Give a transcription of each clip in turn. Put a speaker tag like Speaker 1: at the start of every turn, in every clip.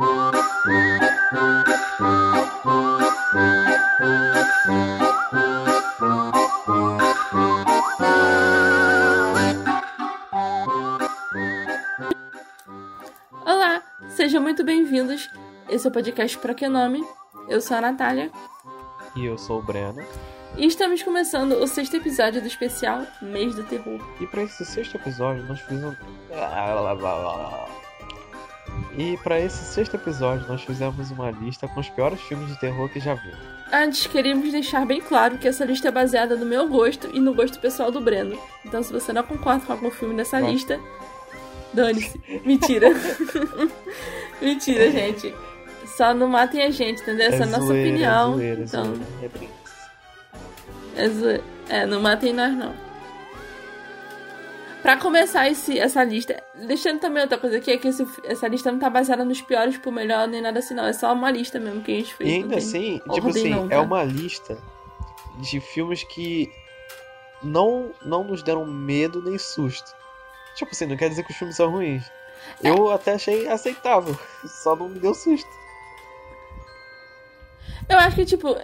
Speaker 1: Olá, sejam muito bem-vindos. Esse é o podcast Pra Que Nome. Eu sou a Natália
Speaker 2: E eu sou o Breno.
Speaker 1: e estamos começando o sexto episódio do especial Mês do Terror.
Speaker 2: E pra esse sexto episódio nós fizemos. E pra esse sexto episódio nós fizemos uma lista com os piores filmes de terror que já vi.
Speaker 1: Antes, queríamos deixar bem claro que essa lista é baseada no meu gosto e no gosto pessoal do Breno. Então, se você não concorda com algum filme dessa
Speaker 2: Vai.
Speaker 1: lista, dane-se. Mentira. Mentira, gente. Só não matem a gente, entendeu? Essa é a nossa
Speaker 2: zoeira,
Speaker 1: opinião.
Speaker 2: É zoeira, é
Speaker 1: então,
Speaker 2: zoeira, é
Speaker 1: é, é, não matem nós, não. Pra começar esse, essa lista, deixando também outra coisa aqui, é que esse- essa lista não tá baseada nos piores por melhor nem nada assim, não. É só uma lista mesmo que a gente fez.
Speaker 2: E ainda assim, tipo assim,
Speaker 1: não,
Speaker 2: é
Speaker 1: tá?
Speaker 2: uma lista de filmes que não, não nos deram medo nem susto. Tipo assim, não quer dizer que os filmes são ruins.
Speaker 1: É.
Speaker 2: Eu até achei aceitável, só não me deu susto.
Speaker 1: Eu acho que, tipo,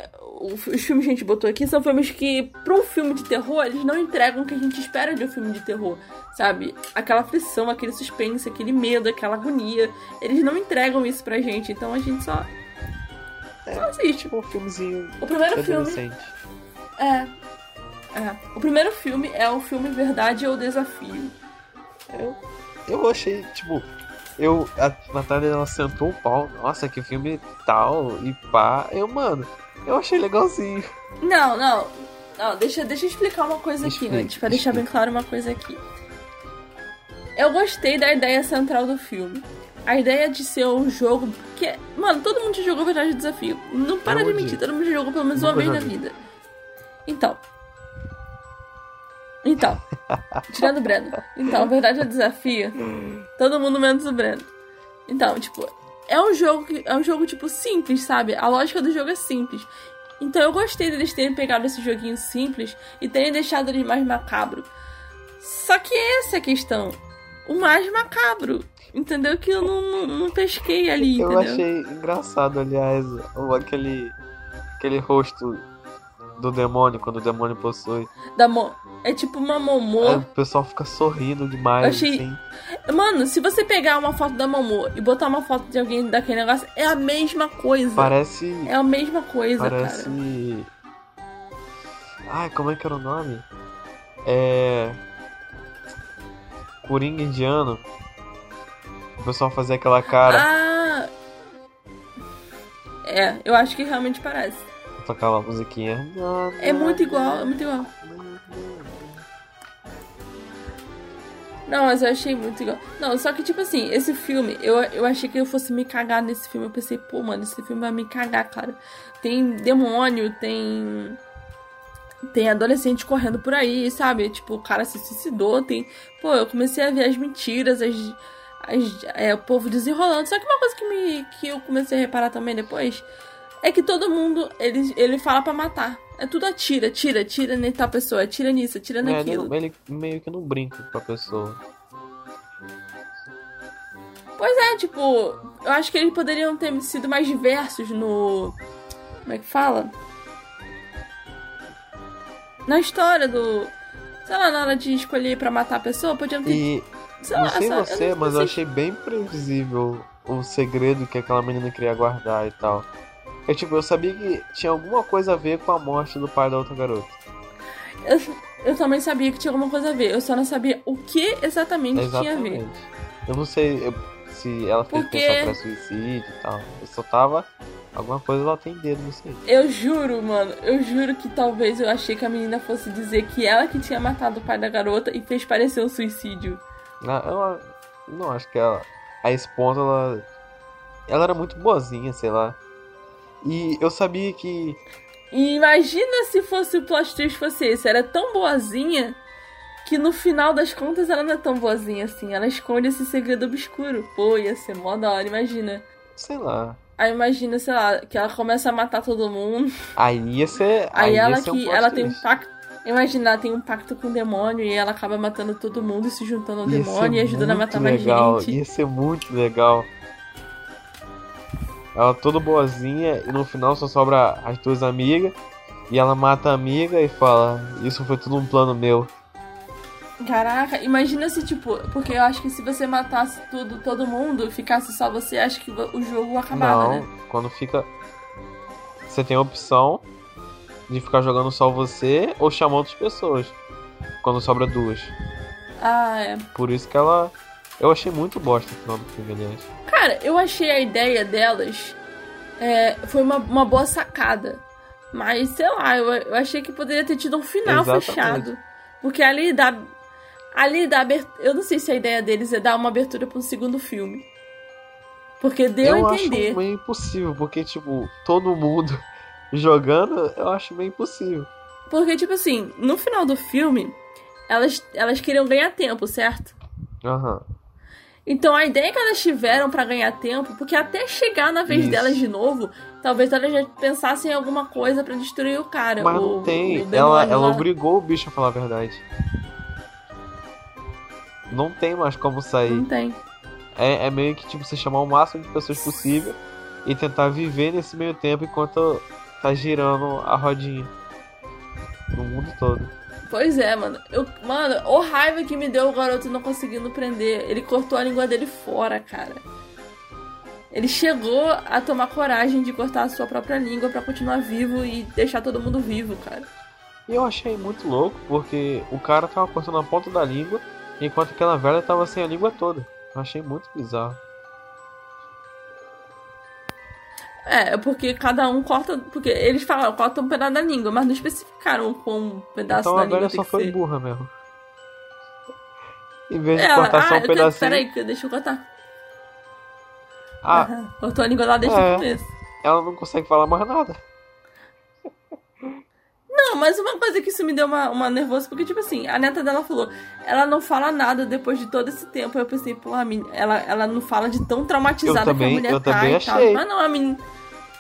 Speaker 1: os filmes que a gente botou aqui são filmes que, pra um filme de terror, eles não entregam o que a gente espera de um filme de terror, sabe? Aquela aflição, aquele suspense, aquele medo, aquela agonia. Eles não entregam isso pra gente, então a gente só. Só assiste.
Speaker 2: Tipo um filmezinho
Speaker 1: O primeiro filme. É. É. O primeiro filme é o filme Verdade ou Desafio.
Speaker 2: Eu, eu achei, tipo, eu, a Natália ela sentou o pau, nossa, que filme tal, e pá. Eu, mano, eu achei legalzinho.
Speaker 1: Não, não. Não, deixa, deixa eu explicar uma coisa aqui
Speaker 2: Explica,
Speaker 1: antes, pra deixar bem claro uma coisa aqui. Eu gostei da ideia central do filme. A ideia de ser um jogo que. é- Mano, todo mundo já jogou Verdade ou Desafio. Não para
Speaker 2: Eu
Speaker 1: de mentir, todo mundo já jogou pelo menos uma vez na vida. Então. Então. Tirando o Breno. Então, Verdade ou Desafio. Todo mundo menos o Breno. Então, tipo, é um jogo que é um jogo tipo simples, sabe? A lógica do jogo é simples. Então eu gostei deles terem pegado esse joguinho simples e terem deixado ele mais macabro. Só que essa é a questão. O mais macabro. Entendeu? Que eu não, não, não pesquei ali,
Speaker 2: Eu
Speaker 1: entendeu?
Speaker 2: achei engraçado, aliás, aquele, aquele rosto do demônio, quando o demônio possui.
Speaker 1: Da mo... É tipo uma momô.
Speaker 2: Aí o pessoal fica sorrindo demais,
Speaker 1: Eu achei-
Speaker 2: assim.
Speaker 1: Mano, se você pegar uma foto da momô e botar uma foto de alguém daquele negócio, é a mesma coisa.
Speaker 2: Parece.
Speaker 1: É a mesma coisa,
Speaker 2: Parece.
Speaker 1: cara.
Speaker 2: Ai, como é que era o nome? É. Coringa indiano. O pessoal fazia aquela cara,
Speaker 1: Ah! É, eu acho que realmente parece.
Speaker 2: Tocava a musiquinha.
Speaker 1: É muito igual, é muito igual. Não, mas eu achei muito igual. Não, só que, tipo assim, esse filme, eu, eu achei que eu fosse me cagar nesse filme. Eu pensei, pô, mano, esse filme vai me cagar, cara. Tem demônio, tem. Tem adolescente correndo por aí, sabe? Tipo, o cara se suicidou, tem. Pô, eu comecei a ver as mentiras, as. as é, o povo desenrolando. Só que uma coisa que, me, que eu comecei a reparar também depois é que todo mundo, ele, ele fala pra matar. É tudo atira, tira, tira em tal pessoa, atira nisso, atira
Speaker 2: É,
Speaker 1: naquilo.
Speaker 2: não- ele meio que não brinca com a pessoa.
Speaker 1: Pois é, tipo, eu acho que eles poderiam ter sido mais diversos no. Como é que fala? Na história do. Sei lá, na hora de escolher pra matar a pessoa, podiam ter.
Speaker 2: E
Speaker 1: sei
Speaker 2: não
Speaker 1: lá,
Speaker 2: sei
Speaker 1: só- eu
Speaker 2: você,
Speaker 1: não
Speaker 2: mas eu
Speaker 1: sei.
Speaker 2: achei bem previsível o segredo que aquela menina queria guardar e tal. É tipo, eu sabia que tinha alguma coisa a ver com a morte do pai da outra garota.
Speaker 1: Eu, eu também sabia que tinha alguma coisa a ver, eu só não sabia o que exatamente, tinha a ver.
Speaker 2: Exatamente. Eu não sei eu- se ela fez
Speaker 1: Porque-
Speaker 2: pensão pra suicídio e tal. Eu só tava. Alguma coisa ela tem dedo, não sei.
Speaker 1: Eu juro, mano, eu juro que talvez eu achei que a menina fosse dizer que ela que tinha matado o pai da garota e fez parecer um suicídio.
Speaker 2: Ah, Ela. Não acho que ela. A esposa, ela. Ela era muito boazinha, sei lá. E eu sabia que.
Speaker 1: E imagina se fosse o plot twist fosse esse, era tão boazinha que no final das contas ela não é tão boazinha assim, ela esconde esse segredo obscuro. Pô, ia ser mó da hora, imagina.
Speaker 2: Sei lá.
Speaker 1: Aí imagina, sei lá, que ela começa a matar todo mundo.
Speaker 2: Aí ia ser.
Speaker 1: Aí,
Speaker 2: ia
Speaker 1: ela
Speaker 2: ser um
Speaker 1: que ela tem um pacto. Imagina, ela tem um pacto com o demônio e ela acaba matando todo mundo e se juntando ao
Speaker 2: Ia
Speaker 1: demônio e ajudando a matar mais
Speaker 2: legal,
Speaker 1: gente.
Speaker 2: Ia ser muito legal. Ela toda boazinha e no final só sobra as duas amigas. E ela mata a amiga e fala: Isso foi tudo um plano meu.
Speaker 1: Caraca, imagina se, tipo, porque eu acho que se você matasse tudo, todo mundo, ficasse só você, acho que o jogo acabava,
Speaker 2: Não,
Speaker 1: né?
Speaker 2: quando fica. Você tem a opção de ficar jogando só você ou chamar outras pessoas. Quando sobra duas.
Speaker 1: Ah, é.
Speaker 2: Por isso que ela. Eu achei muito bosta o final do filme, aliás.
Speaker 1: Cara, eu achei a ideia delas. é, foi uma, uma boa sacada. Mas, sei lá, eu, eu achei que poderia ter tido um final
Speaker 2: Exatamente.
Speaker 1: fechado. Porque ali dá. Ali dá abertura. Eu não sei se a ideia deles é dar uma abertura pra um segundo filme. Porque deu
Speaker 2: eu
Speaker 1: a entender.
Speaker 2: acho meio impossível, porque, tipo, todo mundo jogando, eu acho meio impossível.
Speaker 1: Porque, tipo assim, no final do filme, elas, elas queriam ganhar tempo, certo?
Speaker 2: Aham.
Speaker 1: Então a ideia que elas tiveram pra ganhar tempo, porque até chegar na vez
Speaker 2: Isso.
Speaker 1: delas de novo, talvez elas já pensassem em alguma coisa pra destruir o cara.
Speaker 2: Mas
Speaker 1: o-
Speaker 2: não tem.
Speaker 1: o
Speaker 2: ela ela obrigou o bicho a falar a verdade. Não tem mais como sair.
Speaker 1: Não tem.
Speaker 2: É, é meio que tipo você chamar o máximo de pessoas possível e tentar viver nesse meio tempo enquanto tá girando a rodinha. No mundo todo.
Speaker 1: Pois é, mano. Eu, mano, o raiva que me deu o garoto não conseguindo prender. Ele cortou a língua dele fora, cara. Ele chegou a tomar coragem de cortar a sua própria língua pra continuar vivo e deixar todo mundo vivo, cara.
Speaker 2: E eu achei muito louco porque o cara tava cortando a ponta da língua enquanto aquela velha tava sem a língua toda. Eu achei muito bizarro.
Speaker 1: É, é porque cada um corta. Porque eles falaram, corta um pedaço da língua, mas não especificaram com um pedaço
Speaker 2: então
Speaker 1: da
Speaker 2: a
Speaker 1: língua.
Speaker 2: velha
Speaker 1: tem
Speaker 2: só
Speaker 1: que
Speaker 2: foi
Speaker 1: ser.
Speaker 2: burra mesmo. Em vez de
Speaker 1: Ela,
Speaker 2: cortar só
Speaker 1: ah,
Speaker 2: um
Speaker 1: eu quero-
Speaker 2: pedacinho.
Speaker 1: Peraí, deixa eu cortar.
Speaker 2: Ah.
Speaker 1: Cortou a língua lá desde
Speaker 2: É.
Speaker 1: o começo.
Speaker 2: ela não consegue falar mais nada.
Speaker 1: Não, mas uma coisa que isso me deu uma, uma nervosa, porque, tipo assim, a neta dela falou, ela não fala nada depois de todo esse tempo. Eu pensei, pô, a menina, ela, ela não fala de tão traumatizada
Speaker 2: Eu também-
Speaker 1: que a mulher
Speaker 2: eu
Speaker 1: tá
Speaker 2: também
Speaker 1: e
Speaker 2: achei.
Speaker 1: tal. Mas não, a menina.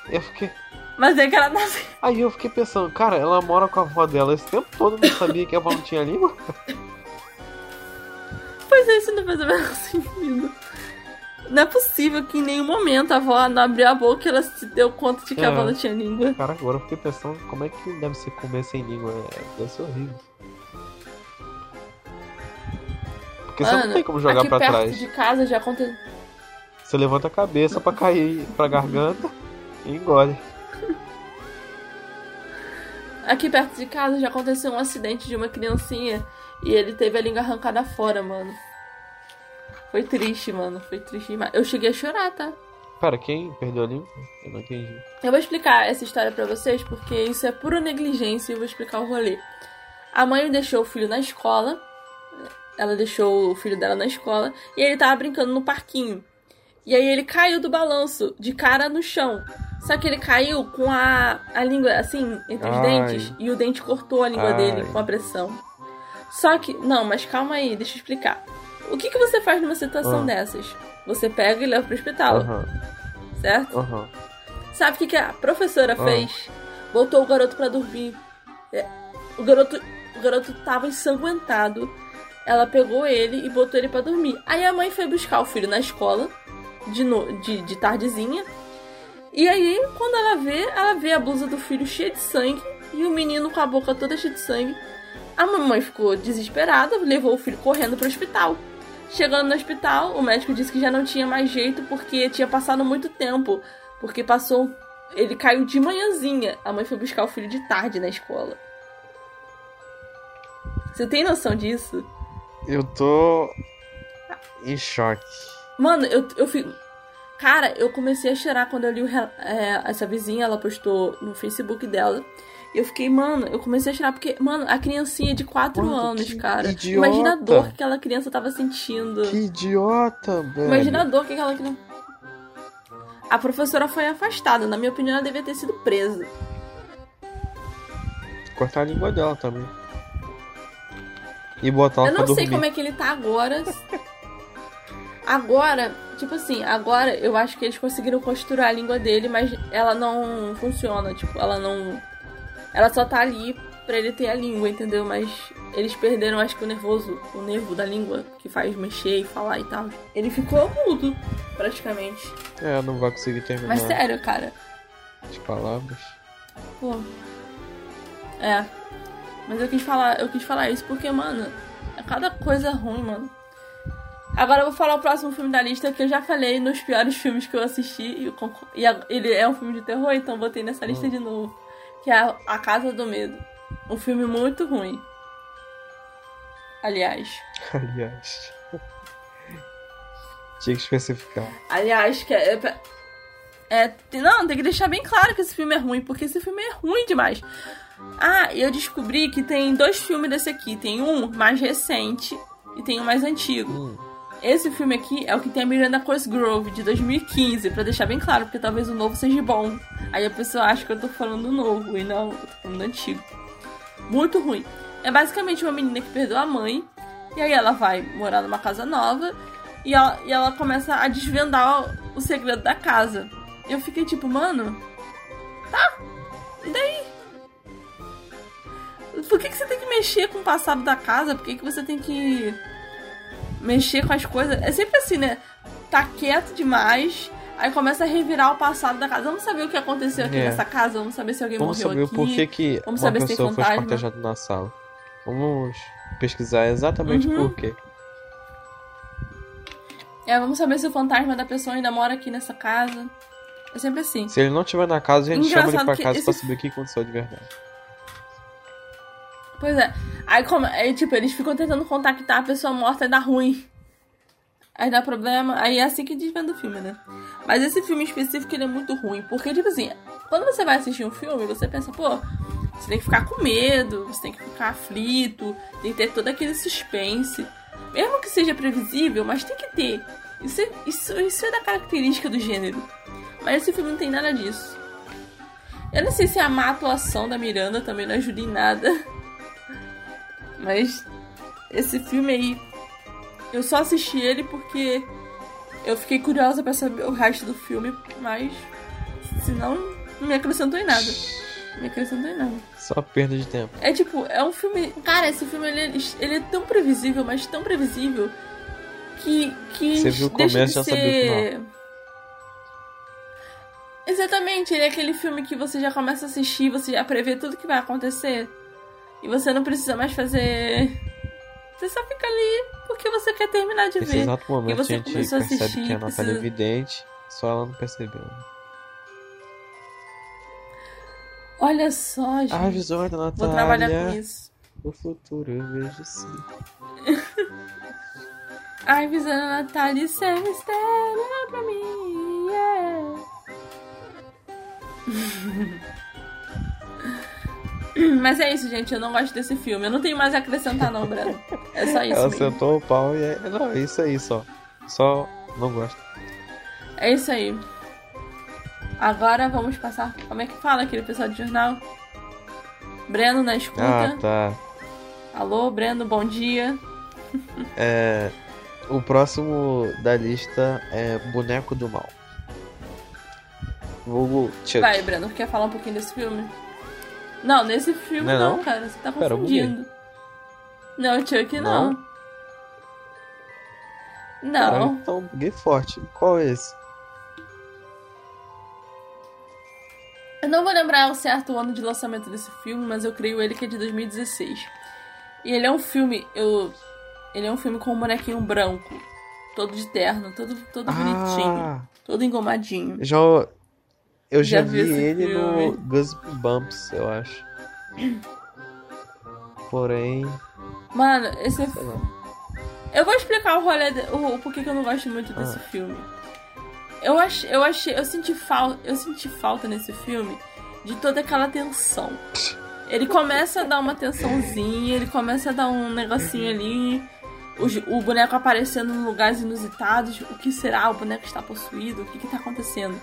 Speaker 2: Eu fiquei.
Speaker 1: Mas é que ela nasceu.
Speaker 2: Aí eu fiquei pensando, cara, ela mora com a avó dela esse tempo todo não sabia que a avó não tinha língua?
Speaker 1: Pois é, isso não faz o menor sentido. Não é possível que em nenhum momento a avó não abriu a boca e ela se deu conta de que a
Speaker 2: É.
Speaker 1: avó não tinha língua.
Speaker 2: Cara, agora eu fiquei pensando como é que deve ser comer sem língua. É, deve ser horrível. Porque você não
Speaker 1: Mano,
Speaker 2: tem como jogar
Speaker 1: aqui
Speaker 2: pra
Speaker 1: perto
Speaker 2: trás.
Speaker 1: de casa já aconteceu.
Speaker 2: Você levanta a cabeça pra cair pra garganta e engole.
Speaker 1: Aqui perto de casa já aconteceu um acidente de uma criancinha e ele teve a língua arrancada fora, mano. Foi triste, mano. Foi triste demais. Eu cheguei a chorar, tá?
Speaker 2: Pera, quem perdeu a língua? Eu não entendi.
Speaker 1: Eu vou explicar essa história pra vocês porque isso é pura negligência e eu vou explicar o rolê. A mãe deixou o filho na escola. Ela deixou o filho dela na escola e ele tava brincando no parquinho. E aí ele caiu do balanço, de cara no chão. Só que ele caiu com a, a língua assim, entre os
Speaker 2: Ai.
Speaker 1: dentes, e o dente cortou a língua
Speaker 2: Ai.
Speaker 1: dele com a pressão. Só que. Não, mas calma aí, deixa eu explicar. O que, que você faz numa situação
Speaker 2: Ah.
Speaker 1: dessas? Você pega e leva pro hospital,
Speaker 2: Aham,
Speaker 1: certo?
Speaker 2: aham.
Speaker 1: Sabe o que, que a professora
Speaker 2: Ah.
Speaker 1: fez? Botou o garoto pra dormir. É, O garoto, o garoto tava ensanguentado. Ela pegou ele e botou ele pra dormir. Aí a mãe foi buscar o filho na escola, de, no, de, de tardezinha. E aí, quando ela vê, ela vê a blusa do filho cheia de sangue e o menino com a boca toda cheia de sangue. A mamãe ficou desesperada, levou o filho correndo pro hospital. Chegando no hospital, o médico disse que já não tinha mais jeito porque tinha passado muito tempo. Porque passou. Ele caiu de manhãzinha. A mãe foi buscar o filho de tarde na escola. Você tem noção disso?
Speaker 2: Eu tô em choque.
Speaker 1: Mano, eu, eu fico. Cara, eu comecei a chorar quando eu li o, é, essa vizinha, ela postou no Facebook dela. E eu fiquei, mano, eu comecei a chorar porque, mano, a criancinha de 4
Speaker 2: Mano,
Speaker 1: anos,
Speaker 2: que
Speaker 1: cara.
Speaker 2: idiota.
Speaker 1: Imagina a dor que aquela criança tava sentindo.
Speaker 2: Que idiota, velho.
Speaker 1: Imagina a dor que aquela criança. A professora foi afastada. Na minha opinião, ela devia ter sido presa.
Speaker 2: Cortar a língua dela também. E botar ela
Speaker 1: Eu não sei
Speaker 2: dormir.
Speaker 1: como é que ele tá agora. Agora, tipo assim, agora eu acho que eles conseguiram costurar a língua dele, mas ela não funciona. Tipo, ela não. Ela só tá ali pra ele ter a língua, entendeu? Mas eles perderam, acho que o nervoso, o nervo da língua que faz mexer e falar e tal. Ele ficou mudo. praticamente.
Speaker 2: É, não vai conseguir terminar.
Speaker 1: Mas sério, cara.
Speaker 2: As palavras.
Speaker 1: Pô. É. Mas eu quis falar, eu quis falar isso porque, mano, é cada coisa ruim, mano. Agora eu vou falar o próximo filme da lista que eu já falei nos piores filmes que eu assisti. E, eu e ele é um filme de terror, então botei nessa lista hum. de novo. Que é A Casa do Medo. Um filme muito ruim. Aliás.
Speaker 2: Aliás. Tinha que especificar.
Speaker 1: Aliás, que é, é, é. Não, tem que deixar bem claro que esse filme é ruim, porque esse filme é ruim demais. Ah, eu descobri que tem dois filmes desse aqui. Tem um mais recente e tem um mais antigo. Hum. Esse filme aqui é o que tem a Miranda Cosgrove, de 2015, para deixar bem claro, porque talvez o novo seja bom. Aí a pessoa acha que eu tô falando do novo, e não, eu tô falando do antigo. Muito ruim. É basicamente uma menina que perdeu a mãe, e aí ela vai morar numa casa nova, e ela, e ela começa a desvendar o, o segredo da casa. Eu fiquei tipo, mano, tá, e daí? Por que, que você tem que mexer com o passado da casa? Por que, que você tem que mexer com as coisas. É sempre assim, né? Tá quieto demais. Aí começa a revirar o passado da casa. Vamos saber o que aconteceu aqui é. nessa casa. Vamos saber se alguém
Speaker 2: Vamos
Speaker 1: morreu
Speaker 2: aqui. Vamos saber por que, que Vamos uma saber pessoa se tem foi esquartejada na sala. Vamos pesquisar exatamente uhum. por quê.
Speaker 1: É, vamos saber se o fantasma da pessoa ainda mora aqui nessa casa. É sempre assim.
Speaker 2: Se ele não estiver na casa, a gente Engraçado chama ele pra casa esse... pra saber o que aconteceu de verdade.
Speaker 1: Pois é. Aí, como, aí, tipo, eles ficam tentando contactar a pessoa morta e dá ruim. Aí dá problema. Aí é assim que desvenda o filme, né? Mas esse filme específico ele é muito ruim. Porque, tipo assim, quando você vai assistir um filme, você pensa, pô, você tem que ficar com medo, você tem que ficar aflito, tem que ter todo aquele suspense. Mesmo que seja previsível, mas tem que ter. Isso, é, isso, isso é da característica do gênero. Mas esse filme não tem nada disso. Eu não sei se a má atuação da Miranda também não ajuda em nada. Mas esse filme aí, eu só assisti ele porque eu fiquei curiosa para saber o resto do filme, mas senão não me acrescentou em nada. Não me acrescentou em nada.
Speaker 2: Só perda de tempo.
Speaker 1: É tipo, é um filme. Cara, esse filme ele, ele é tão previsível, mas tão previsível que. que
Speaker 2: Você viu o começo e já ser... sabia o final.
Speaker 1: Exatamente, ele é aquele filme que você já começa a assistir, você já prevê tudo que vai acontecer. E você não precisa mais fazer. Você só fica ali porque você quer terminar de
Speaker 2: Nesse
Speaker 1: ver.
Speaker 2: exato momento
Speaker 1: e você
Speaker 2: a gente percebe assistir, que a Natália precisa... é vidente, só ela não percebeu.
Speaker 1: Olha só, gente.
Speaker 2: A visão da Natália.
Speaker 1: Vou trabalhar com isso.
Speaker 2: O futuro eu vejo sim.
Speaker 1: Ai, visão da Natália, isso é mistério pra mim, yeah. Mas é isso, gente. Eu não gosto desse filme. Eu não tenho mais a acrescentar, não, Breno. É só isso.
Speaker 2: Ela
Speaker 1: mesmo.
Speaker 2: sentou o pau e é. Não, é isso aí só. Só não gosto.
Speaker 1: É isso aí. Agora vamos passar. Como é que fala aquele pessoal de jornal? Breno na escuta.
Speaker 2: Ah, tá.
Speaker 1: Alô, Breno, bom dia.
Speaker 2: É. O próximo da lista é Boneco do Mal. Vulgo Chuck.
Speaker 1: Vai, Breno, quer falar um pouquinho desse filme? Não, nesse filme não, não, não? cara. Você tá confundindo. Pera, não, Chuck não. Não. não.
Speaker 2: Então, buguei forte. Qual é esse?
Speaker 1: Eu não vou lembrar o certo ano de lançamento desse filme, mas eu creio ele que é de 2016. E ele é um filme, eu ele é um filme com um bonequinho branco, todo de terno, todo todo ah, bonitinho, todo engomadinho.
Speaker 2: Já eu já, já vi, ele filme. no Goosebumps, eu acho. Porém.
Speaker 1: Mano, esse. Eu vou explicar o rolê. De... O, por que eu não gosto muito desse ah. filme. Eu achei, eu achei. Eu senti falta. Eu senti falta nesse filme de toda aquela tensão. Ele começa a dar uma tensãozinha, ele começa a dar um negocinho ali. O, o boneco aparecendo em lugares inusitados. O que será? O boneco está possuído? O que está acontecendo?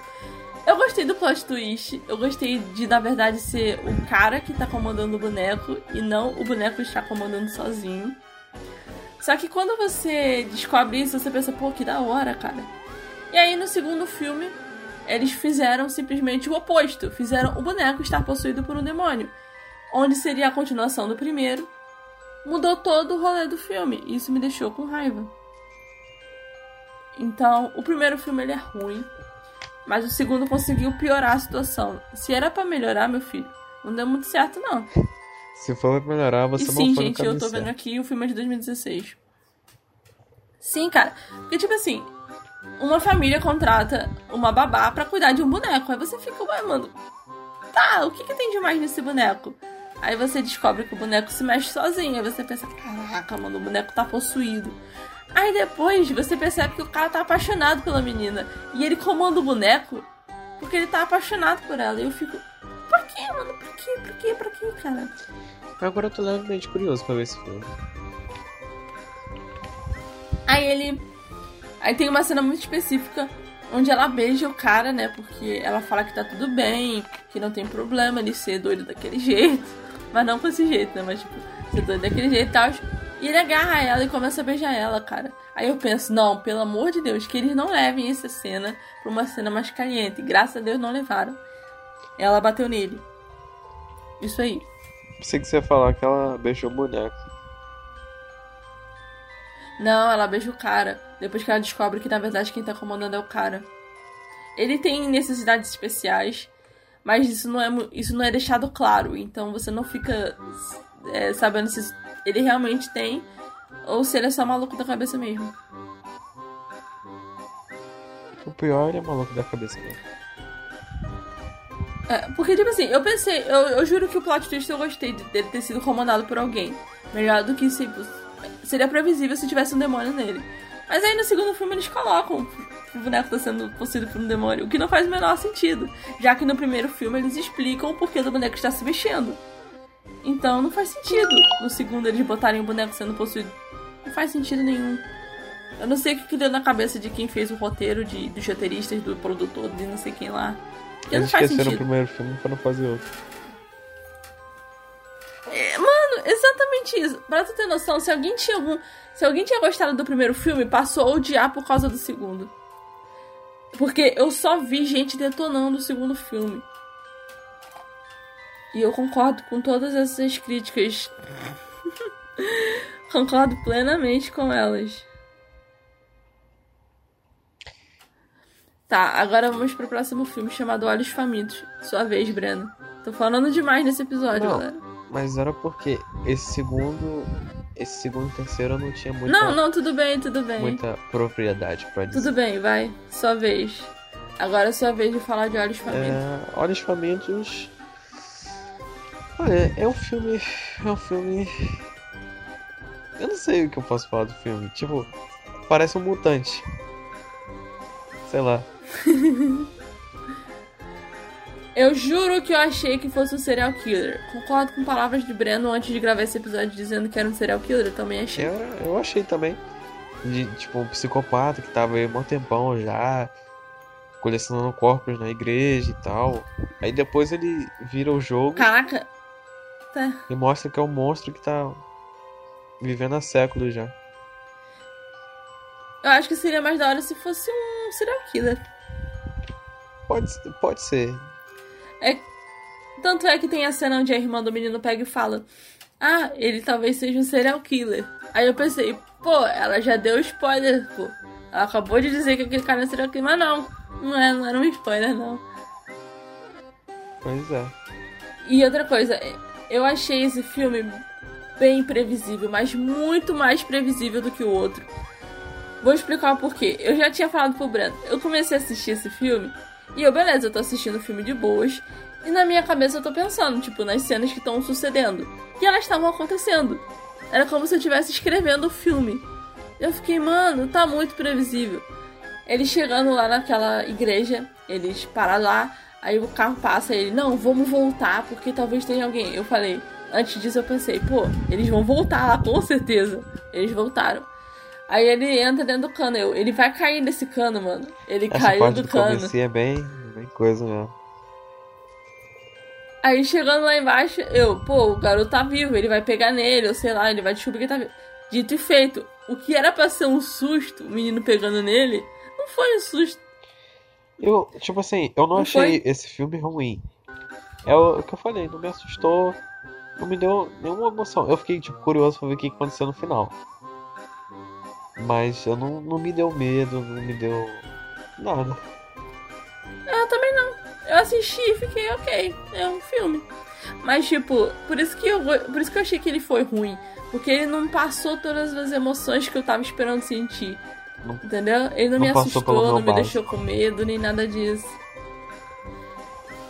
Speaker 1: Eu gostei do plot twist. Eu gostei de, na verdade, ser o cara que tá comandando o boneco e não o boneco estar comandando sozinho. Só que quando você descobre isso, você pensa, pô, que da hora, cara. E aí no segundo filme, eles fizeram simplesmente o oposto. Fizeram o boneco estar possuído por um demônio. Onde seria a continuação do primeiro. Mudou todo o rolê do filme. E isso me deixou com raiva. Então, o primeiro filme ele é ruim, mas o segundo conseguiu piorar a situação. Se era para melhorar, meu filho, não deu muito certo não.
Speaker 2: Se for pra melhorar, você
Speaker 1: e sim, gente, eu tô vendo aqui o filme de 2016. Sim, cara. Porque, tipo assim, uma família contrata uma babá pra cuidar de um boneco. Aí você fica, ué, mano, tá, o que, que tem de mais nesse boneco? Aí você descobre que o boneco se mexe sozinho. Aí você pensa, caraca, mano, o boneco tá possuído. Aí depois você percebe que o cara tá apaixonado pela menina. E ele comanda o boneco porque ele tá apaixonado por ela. E eu fico, por quê, mano? Por quê? Por quê? Por quê, cara?
Speaker 2: Agora eu tô levemente curioso pra ver esse filme.
Speaker 1: Aí ele. Aí tem uma cena muito específica onde ela beija o cara, né? Porque ela fala que tá tudo bem, que não tem problema ele ser doido daquele jeito. Mas não com esse jeito, né? Mas tipo, ser doido daquele jeito e tal. E ele agarra ela e começa a beijar ela, cara. Aí eu penso, não, pelo amor de Deus, que eles não levem essa cena pra uma cena mais caliente. Graças a Deus não levaram. Ela bateu nele. Isso aí.
Speaker 2: Pensei que você ia falar que ela beijou o boneco.
Speaker 1: Não, ela beija o cara. Depois que ela descobre que na verdade quem tá comandando é o cara. Ele tem necessidades especiais, mas isso não é, isso não é deixado claro. Então você não fica é, sabendo se ele realmente tem ou se ele é só maluco da cabeça mesmo.
Speaker 2: O pior ele é maluco da cabeça mesmo.
Speaker 1: É, porque, tipo assim, eu pensei, eu, eu juro que o plot twist eu gostei de dele ter sido comandado por alguém. Melhor do que se. Seria previsível se tivesse um demônio nele. Mas aí no segundo filme eles colocam o boneco tá sendo possuído por um demônio, o que não faz o menor sentido. Já que no primeiro filme eles explicam o porquê do boneco estar se mexendo. Então não faz sentido no segundo eles botarem o boneco sendo possuído. Não faz sentido nenhum. Eu não sei o que, que deu na cabeça de quem fez o roteiro, de, dos roteiristas, do produtor, de não sei quem lá. Porque não
Speaker 2: Eles
Speaker 1: faz
Speaker 2: esqueceram o primeiro filme pra não fazer outro.
Speaker 1: É, Mano, exatamente isso. Pra tu ter noção, se alguém tinha algum. Se alguém tinha gostado do primeiro filme, passou a odiar por causa do segundo. Porque eu só vi gente detonando o segundo filme. E eu concordo com todas essas críticas. concordo plenamente com elas. Tá, agora vamos pro próximo filme chamado Olhos Famintos. Sua vez, Breno. Tô falando demais nesse episódio,
Speaker 2: Não.
Speaker 1: galera.
Speaker 2: Mas era porque esse segundo. Esse segundo e terceiro eu não tinha muita,
Speaker 1: Não, não, tudo bem, tudo bem.
Speaker 2: muita propriedade pra dizer.
Speaker 1: Tudo bem, vai. Sua vez. Agora é sua vez de falar de Olhos Famintos.
Speaker 2: É, Olhos Famintos. Olha, é um filme. É um filme. Eu não sei o que eu posso falar do filme. Tipo, parece um mutante. Sei lá.
Speaker 1: Eu juro que eu achei que fosse um serial killer. Concordo com palavras de Breno antes de gravar esse episódio dizendo que era um serial killer. Eu também achei.
Speaker 2: Eu, eu achei também. De, tipo, um psicopata que tava aí um tempão já. Colecionando corpos na igreja e tal. Aí depois ele vira o jogo
Speaker 1: Caraca. Tá.
Speaker 2: e mostra que é um monstro que tá vivendo há séculos já.
Speaker 1: Eu acho que seria mais da hora se fosse um serial killer.
Speaker 2: Pode, pode ser.
Speaker 1: É... Tanto é que tem a cena onde a irmã do menino pega e fala: Ah, ele talvez seja um serial killer. Aí eu pensei, pô, ela já deu spoiler, pô. Ela acabou de dizer que aquele cara é serial killer, mas não. Não, é, não era um spoiler, não.
Speaker 2: Pois é.
Speaker 1: E outra coisa, eu achei esse filme bem previsível, mas muito mais previsível do que o outro. Vou explicar o porquê. Eu já tinha falado pro Breno. Eu comecei a assistir esse filme e eu, beleza, eu tô assistindo o filme de boas. E na minha cabeça eu tô pensando, tipo, nas cenas que estão sucedendo. E elas estavam acontecendo. Era como se eu estivesse escrevendo o filme. Eu fiquei, mano, tá muito previsível. Eles chegando lá naquela igreja, eles param lá, aí o carro passa e ele, não, vamos voltar, porque talvez tenha alguém. Eu falei, antes disso eu pensei, pô, eles vão voltar lá, com certeza. Eles voltaram. Aí ele entra dentro do cano, eu, ele vai cair nesse cano, mano. Ele
Speaker 2: Essa
Speaker 1: caiu
Speaker 2: parte
Speaker 1: do
Speaker 2: do
Speaker 1: cano.
Speaker 2: é bem, bem coisa mesmo.
Speaker 1: Aí chegando lá embaixo, eu, pô, o garoto tá vivo, ele vai pegar nele, ou sei lá, ele vai descobrir que tá vivo. Dito e feito, o que era pra ser um susto, o menino pegando nele, não foi um susto.
Speaker 2: Eu, tipo assim, eu não,
Speaker 1: Não
Speaker 2: achei
Speaker 1: foi?
Speaker 2: esse filme ruim. É o, o que eu falei, não me assustou, não me deu nenhuma emoção. Eu fiquei, tipo, curioso pra ver o que aconteceu no final. Mas eu não, não me deu medo, não me deu nada.
Speaker 1: Eu também não. Eu assisti e fiquei ok. É um filme. Mas, tipo, por isso que eu por isso que eu achei que ele foi ruim. Porque ele não passou todas as emoções que eu tava esperando sentir.
Speaker 2: Não-
Speaker 1: Entendeu? Ele não,
Speaker 2: não
Speaker 1: me assustou, não me deixou com medo, nem nada disso.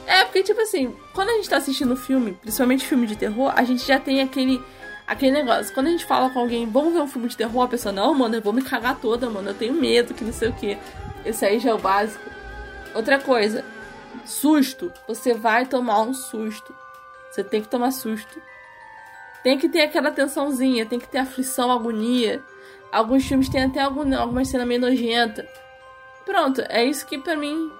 Speaker 1: É, porque, tipo assim, quando a gente tá assistindo filme, principalmente filme de terror, a gente já tem aquele. Aquele negócio, quando a gente fala com alguém, vamos ver um filme de terror, a pessoa, não, mano, eu vou me cagar toda, mano, eu tenho medo, que não sei o que. Esse aí já é o básico. Outra coisa, susto. Você vai tomar um susto. Você tem que tomar susto. Tem que ter aquela tensãozinha, tem que ter aflição, agonia. Alguns filmes têm até algum, alguma cena meio nojenta. Pronto, é isso que pra mim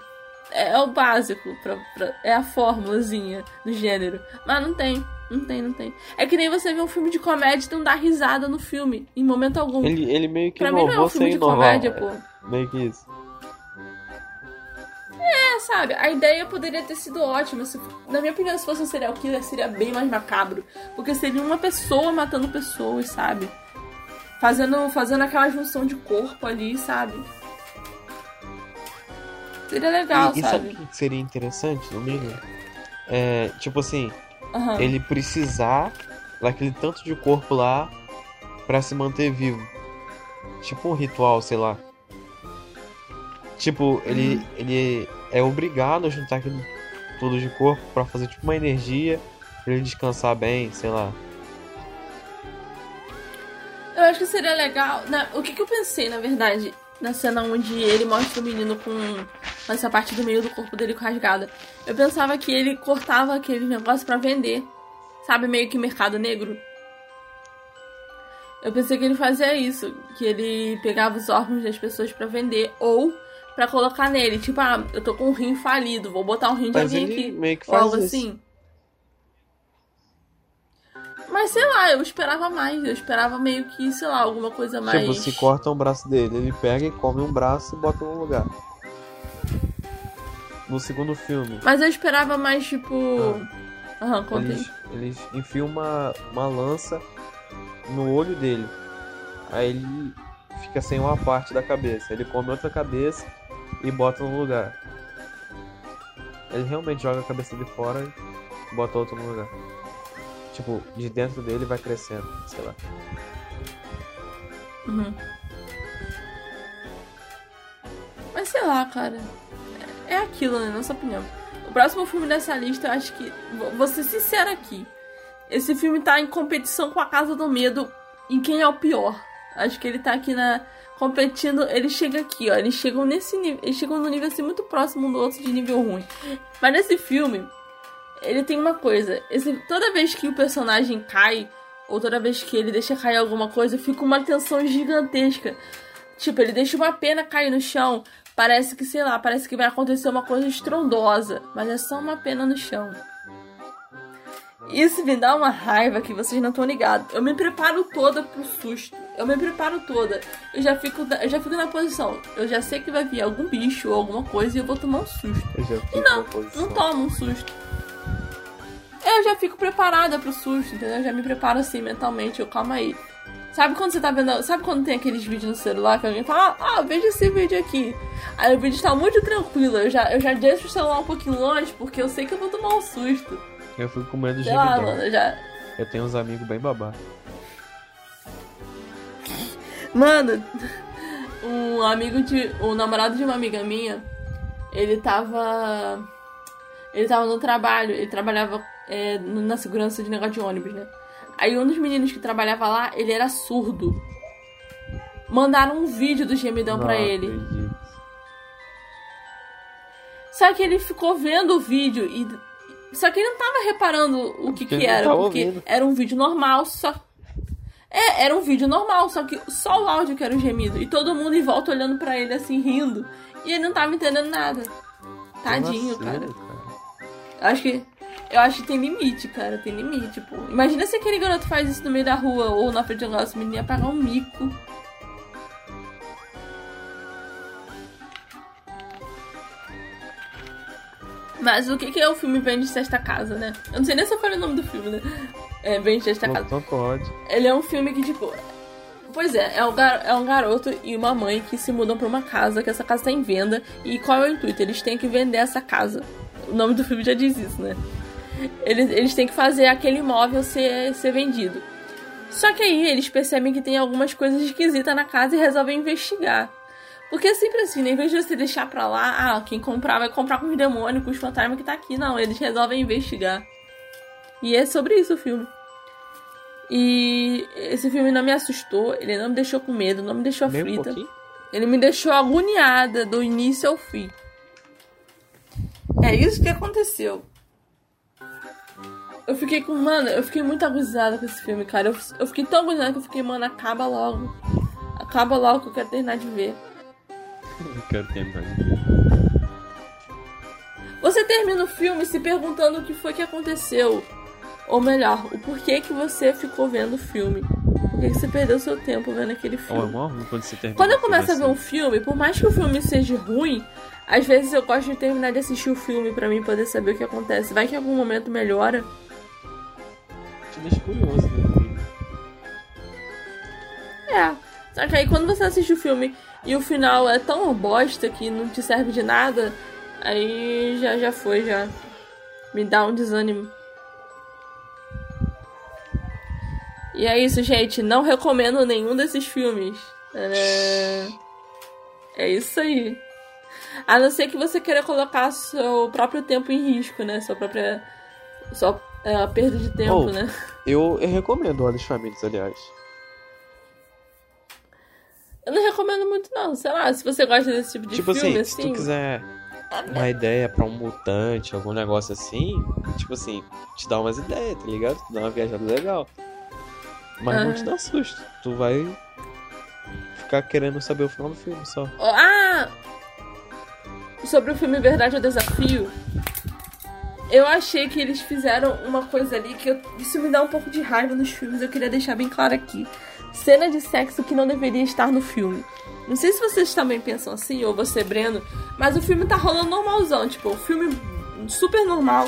Speaker 1: é, é o básico, pra, pra- é a fórmulazinha do gênero. Mas não tem, não tem, não tem. É que nem você vê um filme de comédia e não dá risada no filme, em momento algum.
Speaker 2: Ele, ele meio que
Speaker 1: pra mim não é um filme de
Speaker 2: inovar.
Speaker 1: comédia, pô.
Speaker 2: Meio que isso.
Speaker 1: É, sabe? A ideia poderia ter sido ótima. Se- na minha opinião, se fosse um serial killer, seria bem mais macabro. Porque seria uma pessoa matando pessoas, sabe? Fazendo, fazendo aquela junção de corpo ali, sabe? Seria legal,
Speaker 2: e, e sabe
Speaker 1: sabe?
Speaker 2: o que seria interessante, no mínimo? É, tipo assim,
Speaker 1: Aham.
Speaker 2: ele precisar daquele tanto de corpo lá pra se manter vivo. Tipo um ritual, sei lá. Tipo, ele,
Speaker 1: Uhum.
Speaker 2: ele é obrigado a juntar aquele tudo de corpo pra fazer tipo uma energia pra ele descansar bem, sei lá.
Speaker 1: Eu acho que seria legal. na- o que, que eu pensei, na verdade, na cena onde ele mostra o menino com essa parte do meio do corpo dele rasgada? Eu pensava que ele cortava aquele negócio pra vender. Sabe, meio que mercado negro. Eu pensei que ele fazia isso, que ele pegava os órgãos das pessoas pra vender ou pra colocar nele, tipo, ah, eu tô com um rim falido, vou botar um rim de
Speaker 2: Mas
Speaker 1: alguém aqui.
Speaker 2: meio que
Speaker 1: Ou algo
Speaker 2: isso.
Speaker 1: assim. Mas sei lá, eu esperava mais. Eu esperava meio que, sei lá, alguma coisa mais.
Speaker 2: Tipo, se corta um braço dele, ele pega e come um braço e bota no lugar. No segundo filme,
Speaker 1: Mas eu esperava mais, tipo. Aham, contei.
Speaker 2: eles, eles enfiam uma, uma lança no olho dele. Aí ele fica sem uma parte da cabeça. Ele come outra cabeça e bota no lugar. Ele realmente joga a cabeça de fora e bota outra no lugar. Tipo, de dentro dele vai crescendo, sei lá.
Speaker 1: Uhum. Mas sei lá, cara. É aquilo, né? Nossa opinião. O próximo filme dessa lista, eu acho que. vou- ser sincera aqui. Esse filme tá em competição com A Casa do Medo em quem é o pior. Acho que ele tá aqui na. competindo. Ele chega aqui, ó. Eles chegam nesse nível. Eles chegam num nível assim muito próximo um do outro de nível ruim. Mas nesse filme, ele tem uma coisa. Esse, toda vez que o personagem cai, ou toda vez que ele deixa cair alguma coisa, fica uma tensão gigantesca. Tipo, ele deixa uma pena cair no chão. Parece que, sei lá, parece que vai acontecer uma coisa estrondosa. Mas é só uma pena no chão. Isso me dá uma raiva que vocês não estão ligados. Eu me preparo toda pro susto. Eu me preparo toda. Eu já fico, eu já fico na posição. Eu já sei que vai vir algum bicho ou alguma coisa e eu vou tomar um susto.
Speaker 2: Fico
Speaker 1: não. Não tomo um susto. Eu já fico preparada pro susto, entendeu? Eu já me preparo assim mentalmente. Eu, calma aí. Sabe quando você tá vendo. Sabe quando tem aqueles vídeos no celular que alguém fala, ah, ah, veja esse vídeo aqui. Aí o vídeo tá muito tranquilo. Eu já, eu já deixo o celular um pouquinho longe porque eu sei que eu vou tomar um susto.
Speaker 2: Eu fico com medo de
Speaker 1: Sei lá, mano, eu já.
Speaker 2: Eu tenho uns amigos bem babá.
Speaker 1: Mano, um amigo de. O namorado de uma amiga minha, ele tava. Ele tava no trabalho, ele trabalhava é, na segurança de negócio de ônibus, né? Aí um dos meninos que trabalhava lá, ele era surdo. Mandaram um vídeo do gemidão pra
Speaker 2: Não
Speaker 1: ele.
Speaker 2: acredito.
Speaker 1: Só que ele ficou vendo o vídeo e. Só que ele não tava reparando o que, que era, porque
Speaker 2: ouvindo.
Speaker 1: era um vídeo normal, só. É, era um vídeo normal, só que só o áudio que era o gemido. E todo mundo em volta olhando pra ele assim, rindo. E ele não tava entendendo nada. Tadinho,
Speaker 2: Que
Speaker 1: cara.
Speaker 2: cara.
Speaker 1: Acho que. Eu acho que tem limite, cara. Tem limite, pô. Imagina se aquele garoto faz isso no meio da rua ou na frente de um negócio, o menino ia pagar um mico. Mas o que, que é o filme Vende Esta Casa, né? Eu não sei nem se eu falei o nome do filme, né? É, Vende
Speaker 2: Com
Speaker 1: Casa.
Speaker 2: tanto ódio.
Speaker 1: Ele é um filme que, tipo. Pois é, é um, gar é um garoto e uma mãe que se mudam pra uma casa, que essa casa tá em venda. E qual é o intuito? Eles têm que vender essa casa. O nome do filme já diz isso, né? Eles, eles têm que fazer aquele imóvel ser, ser vendido. Só que aí eles percebem que tem algumas coisas esquisitas na casa e resolvem investigar. Porque é sempre assim, né? Em vez de você deixar pra lá, ah, quem comprar vai comprar com os demônios, com os fantasmas que tá aqui. Não, eles resolvem investigar. E é sobre isso o filme. E esse filme não me assustou, ele não me deixou com medo, não me deixou aflita. Um ele me deixou agoniada do início ao fim. É isso que aconteceu. Eu fiquei com. Mano, eu fiquei muito aguzada com esse filme, cara. Eu, eu fiquei tão aguzada que eu fiquei, mano, acaba logo. Acaba logo que eu quero terminar de ver.
Speaker 2: Eu quero terminar de ver.
Speaker 1: Você termina o filme se perguntando o que foi que aconteceu. Ou melhor, o porquê que você ficou vendo o filme. Por que você perdeu seu tempo vendo aquele filme?
Speaker 2: Oh, é quando, você termina
Speaker 1: quando eu começo a ver um filme, por mais que o filme seja ruim, às vezes eu gosto de terminar de assistir o filme para mim poder saber o que acontece. Vai que em algum momento melhora.
Speaker 2: Deixa curioso, né?
Speaker 1: É. Só que aí quando você assiste o filme e o final é tão bosta que não te serve de nada, aí já, já foi, já. Me dá um desânimo. E é isso, gente. Não recomendo nenhum desses filmes. É, é isso aí. A não ser que você queira colocar seu próprio tempo em risco, né? Sua própria. Sua é, perda de tempo, oh, né?
Speaker 2: Eu, eu recomendo Olhos Famílias, aliás.
Speaker 1: Eu não recomendo muito, não. Sei lá, se você gosta desse tipo de
Speaker 2: tipo
Speaker 1: filme,
Speaker 2: assim. Se tu quiser uma ideia para um mutante, algum negócio assim, tipo assim, te dá umas ideias, tá ligado? Te dá uma viajada legal. Mas ah. não te dá susto. Tu vai ficar querendo saber o final do filme só.
Speaker 1: Ah! Sobre o filme Verdade ou Desafio. Eu achei que eles fizeram uma coisa ali que eu, isso me dá um pouco de raiva nos filmes. Eu queria deixar bem claro aqui. Cena de sexo que não deveria estar no filme. Não sei se vocês também pensam assim, ou você, Breno, mas o filme tá rolando normalzão, tipo, o filme super normal.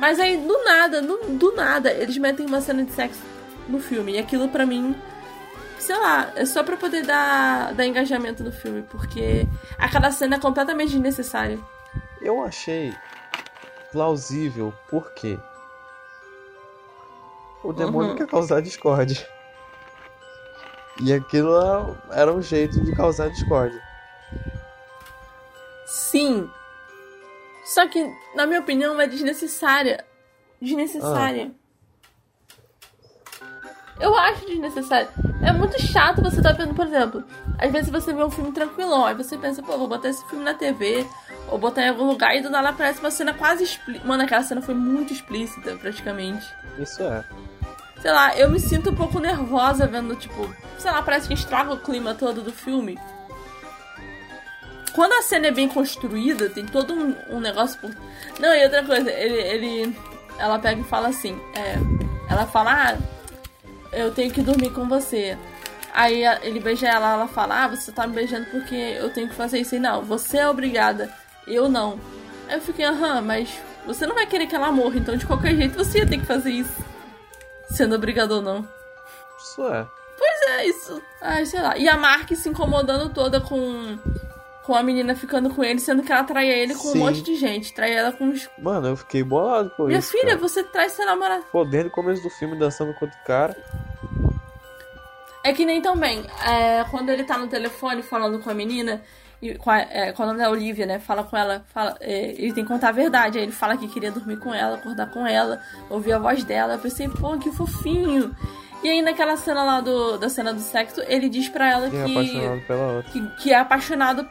Speaker 1: Mas aí, do nada, do, do nada, eles metem uma cena de sexo no filme. E aquilo para mim, sei lá, é só para poder dar, dar engajamento no filme, porque aquela cena é completamente desnecessária.
Speaker 2: Eu achei plausível, porque o demônio uhum. quer causar discórdia. E aquilo era um jeito de causar discórdia.
Speaker 1: Sim. Só que, na minha opinião, é desnecessária. Desnecessária. Ah. Eu acho desnecessário. É muito chato você tá vendo, por exemplo, às vezes você vê um filme tranquilão, aí você pensa, pô, vou botar esse filme na TV, ou botar em algum lugar, e do nada aparece uma cena quase explícita. Mano, aquela cena foi muito explícita, praticamente.
Speaker 2: Isso é.
Speaker 1: Sei lá, eu me sinto um pouco nervosa vendo, tipo, sei lá, parece que estraga o clima todo do filme. Quando a cena é bem construída, tem todo um, um negócio por. Não, e outra coisa, ele, ele. Ela pega e fala assim, é. Ela fala, ah, eu tenho que dormir com você. Aí ele beija ela, ela fala, ah, você tá me beijando porque eu tenho que fazer isso. E não, você é obrigada, eu não. Aí eu fiquei, aham, mas você não vai querer que ela morra, então de qualquer jeito você ia ter que fazer isso. Sendo obrigado ou não.
Speaker 2: Isso é.
Speaker 1: Pois é, isso. Ai, sei lá. E a Mark se incomodando toda com com a menina ficando com ele, sendo que ela traia ele com Sim. um monte de gente. Traia ela com os.
Speaker 2: Mano, eu fiquei bolado com
Speaker 1: Minha
Speaker 2: isso.
Speaker 1: Minha filha,
Speaker 2: cara.
Speaker 1: você traz seu namorado.
Speaker 2: Pô, desde o começo do filme dançando com outro cara.
Speaker 1: É que nem também. É, quando ele tá no telefone falando com a menina, e com a, é, com a nome da Olivia, né? Fala com ela, fala, é, ele tem que contar a verdade. Aí ele fala que queria dormir com ela, acordar com ela, ouvir a voz dela. Eu pensei, pô, que fofinho. E aí naquela cena lá do, da cena do sexo, ele diz pra ela que.
Speaker 2: É
Speaker 1: que, que é apaixonado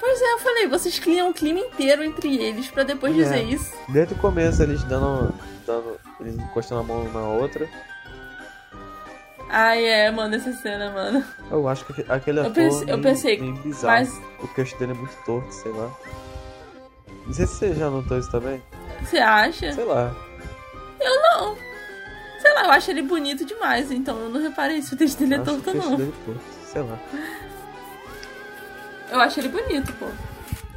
Speaker 1: Pois é, eu falei, vocês criam um clima inteiro entre eles para depois é. dizer isso.
Speaker 2: Desde o começo eles dando. dando eles encostando a mão uma na outra.
Speaker 1: Ai, é, mano, essa cena, mano.
Speaker 2: Eu acho que aquele ator
Speaker 1: eu pensei, meio, eu pensei
Speaker 2: meio bizarro. Mas... O queixo dele é muito torto, sei lá. Não sei se você já notou isso também.
Speaker 1: Você acha?
Speaker 2: Sei lá.
Speaker 1: Eu não. Sei lá, eu acho ele bonito demais, então eu não reparei se o texto dele é torto, não.
Speaker 2: Dele é torto, sei lá.
Speaker 1: Eu acho ele bonito, pô.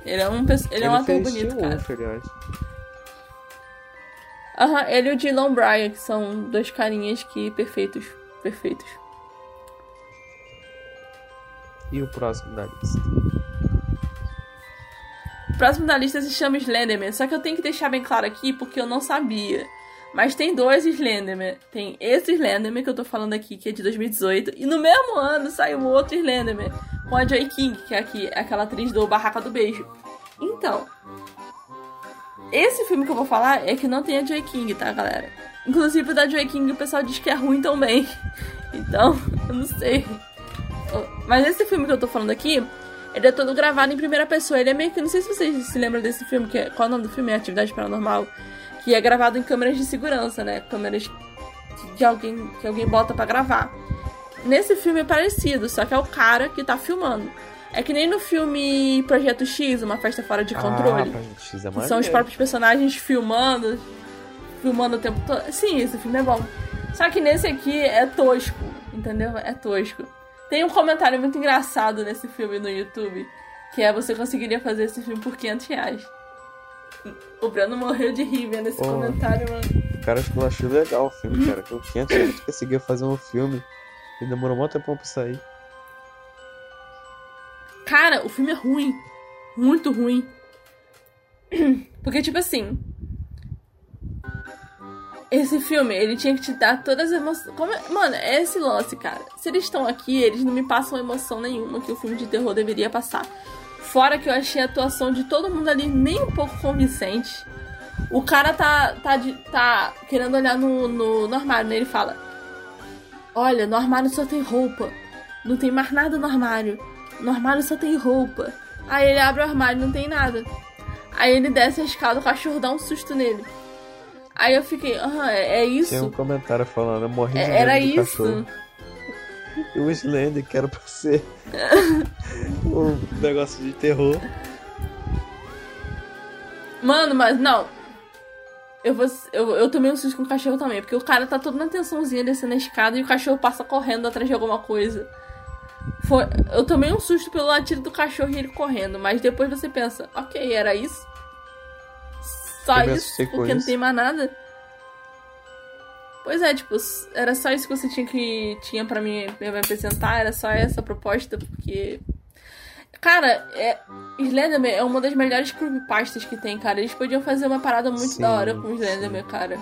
Speaker 1: Ele é um, ele, ele é um ator bonito, cara. Wolf, aliás. Aham, ele e o Dylan Bryan, que são dois carinhas que perfeitos. Perfeitos.
Speaker 2: E o próximo da lista?
Speaker 1: O próximo da lista se chama Slenderman, só que eu tenho que deixar bem claro aqui porque eu não sabia. Mas tem dois Slenderman. Tem esse Slenderman que eu tô falando aqui, que é de 2018, e no mesmo ano saiu outro Slenderman com a Joy King, que é aqui, aquela atriz do Barraca do Beijo. Então, esse filme que eu vou falar é que não tem a Joy King, tá, galera? Inclusive, da Joy King o pessoal diz que é ruim também. Então, eu não sei. Mas esse filme que eu tô falando aqui, ele é todo gravado em primeira pessoa. Ele é meio que. Não sei se vocês se lembram desse filme, que é, qual é o nome do filme? É Atividade Paranormal. Que é gravado em câmeras de segurança, né? Câmeras de alguém que alguém bota para gravar. Nesse filme é parecido, só que é o cara que tá filmando. É que nem no filme Projeto X, Uma Festa Fora de Controle.
Speaker 2: Ah, X é
Speaker 1: são os próprios personagens filmando, filmando o tempo todo. Sim, esse filme é bom. Só que nesse aqui é tosco, entendeu? É tosco. Tem um comentário muito engraçado nesse filme no YouTube, que é você conseguiria fazer esse filme por 500 reais. O Breno morreu de rir vendo esse
Speaker 2: Pô.
Speaker 1: comentário, mano.
Speaker 2: O cara achou, achou legal o filme, cara. Com 500 reais tu conseguia fazer um filme e demorou muito tempo pra sair.
Speaker 1: Cara, o filme é ruim. Muito ruim. Porque, tipo assim. Esse filme, ele tinha que te dar todas as emoções. Como... é- Mano, é esse lance, cara. Se eles estão aqui, eles não me passam emoção nenhuma que o filme de terror deveria passar. Fora que eu achei a atuação de todo mundo ali nem um pouco convincente. O cara tá, tá, de- tá querendo olhar no, no, no armário, né? Ele fala: Olha, no armário só tem roupa. Não tem mais nada no armário. No armário só tem roupa. Aí ele abre o armário e não tem nada. Aí ele desce a escada, o cachorro dá um susto nele. Aí eu fiquei, aham, é, é isso?
Speaker 2: Tem um comentário falando, eu morri de
Speaker 1: É- era isso?
Speaker 2: cachorro. E o Slender, que era pra ser um negócio de terror.
Speaker 1: Mano, mas não. Eu, vou, eu, eu tomei um susto com o cachorro também, porque o cara tá todo na tensãozinha descendo a escada e o cachorro passa correndo atrás de alguma coisa. Foi, eu tomei um susto pelo latido do cachorro e ele correndo, mas depois você pensa, ok, era isso? Só isso? Porque não tem mais nada? Pois é, tipo, era só isso que você tinha que tinha para mim me apresentar, era só essa proposta, porque Cara, é, Slenderman é uma das melhores creepypastas que tem, cara. Eles podiam fazer uma parada muito
Speaker 2: Sim,
Speaker 1: da hora com Slenderman, cara.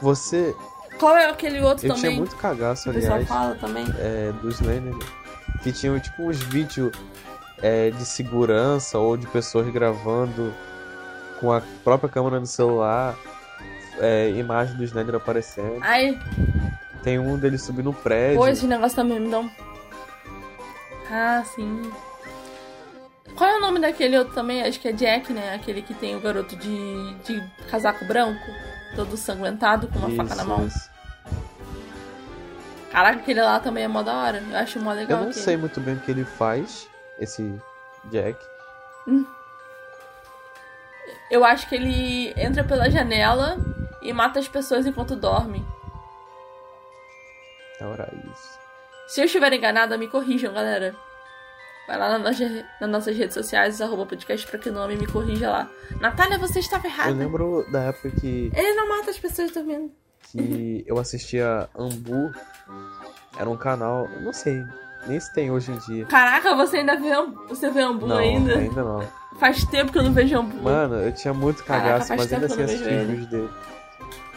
Speaker 2: Você.
Speaker 1: Qual é aquele outro
Speaker 2: Eu
Speaker 1: também?
Speaker 2: tinha muito cagaço,
Speaker 1: que o pessoal
Speaker 2: aliás,
Speaker 1: fala também.
Speaker 2: é, do Slender. Que tinham tipo uns vídeos é, de segurança ou de pessoas gravando com a própria câmera do celular. É, imagem do Slender aparecendo.
Speaker 1: Ai,
Speaker 2: Tem um dele subindo no prédio.
Speaker 1: pô, esse negócio também me dá um. Ah, sim. Qual é o nome daquele outro também? Acho que é Jack, né? Aquele que tem o garoto de, de casaco branco, todo sanguentado, com uma faca na
Speaker 2: Isso,
Speaker 1: mão.
Speaker 2: isso.
Speaker 1: Caraca, aquele lá também é mó da hora. Eu acho mó legal.
Speaker 2: Eu não
Speaker 1: aquele.
Speaker 2: sei muito bem o que ele faz, esse Jack.
Speaker 1: Eu acho que ele entra pela janela e mata as pessoas enquanto dorme.
Speaker 2: Ora, isso.
Speaker 1: Se eu estiver enganada, me corrijam, galera. Vai lá nas nossas redes sociais, arroba podcast pra que nome, me corrija lá. Natália, você estava errada.
Speaker 2: Eu lembro da época que,
Speaker 1: Ele não mata as pessoas dormindo.
Speaker 2: que eu assistia Ambu. Era um canal, não sei, nem se tem hoje em dia.
Speaker 1: Caraca, você ainda vê, Am- você vê Ambu
Speaker 2: não,
Speaker 1: ainda?
Speaker 2: ainda não.
Speaker 1: Faz tempo que eu não vejo Ambu.
Speaker 2: Mano, eu tinha muito
Speaker 1: Caraca,
Speaker 2: cagaço,
Speaker 1: faz
Speaker 2: mas ainda assim assistia os vídeos dele.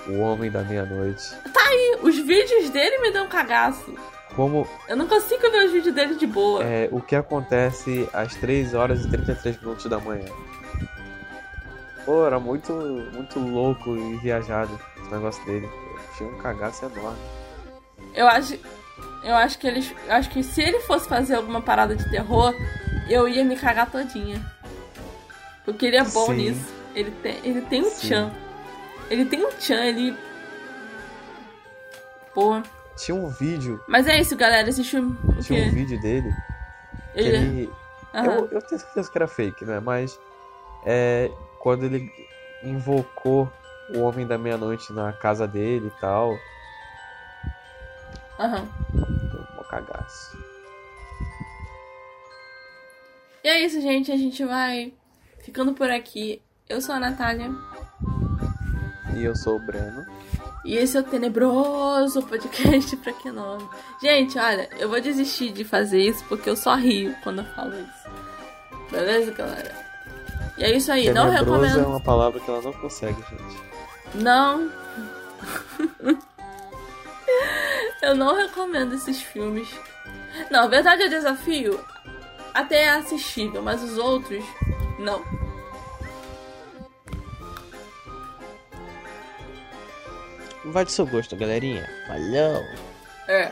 Speaker 2: O Homem da Meia-Noite.
Speaker 1: Os vídeos dele me dão cagaço.
Speaker 2: Como
Speaker 1: Eu não consigo ver os vídeos dele de boa.
Speaker 2: é, o que acontece às 3 horas e 33 minutos da manhã. Pô, era muito, muito louco e viajado esse negócio dele. Tinha um cagaço enorme.
Speaker 1: Eu acho. Eu acho que eles. Acho que se ele fosse fazer alguma parada de terror, eu ia me cagar todinha. Porque ele é bom
Speaker 2: Sim.
Speaker 1: nisso. Ele tem, ele tem um
Speaker 2: Sim.
Speaker 1: tchan. Ele tem um tchan, ele. Pô.
Speaker 2: Tinha um vídeo,
Speaker 1: Mas é isso, galera. Filme. O
Speaker 2: tinha um
Speaker 1: quê?
Speaker 2: vídeo dele
Speaker 1: Ele.
Speaker 2: ele.
Speaker 1: Aham.
Speaker 2: Eu, eu tenho certeza que era fake, né? Mas é quando ele invocou o Homem da Meia-Noite na casa dele e tal.
Speaker 1: Aham.
Speaker 2: Um cagaço.
Speaker 1: E é isso, gente. A gente vai ficando por aqui. Eu sou a Natália.
Speaker 2: E eu sou o Breno.
Speaker 1: E esse é o tenebroso podcast pra que nome. Gente, olha, eu vou desistir de fazer isso porque eu só rio quando eu falo isso. Beleza, galera? E é isso aí, não
Speaker 2: Tenebroso
Speaker 1: recomendo.
Speaker 2: é uma palavra que ela não consegue, gente.
Speaker 1: Não. eu não recomendo esses filmes. Não, verdade é desafio. Até é assistível, mas os outros,
Speaker 2: Vai do seu gosto, galerinha. Valeu!
Speaker 1: É.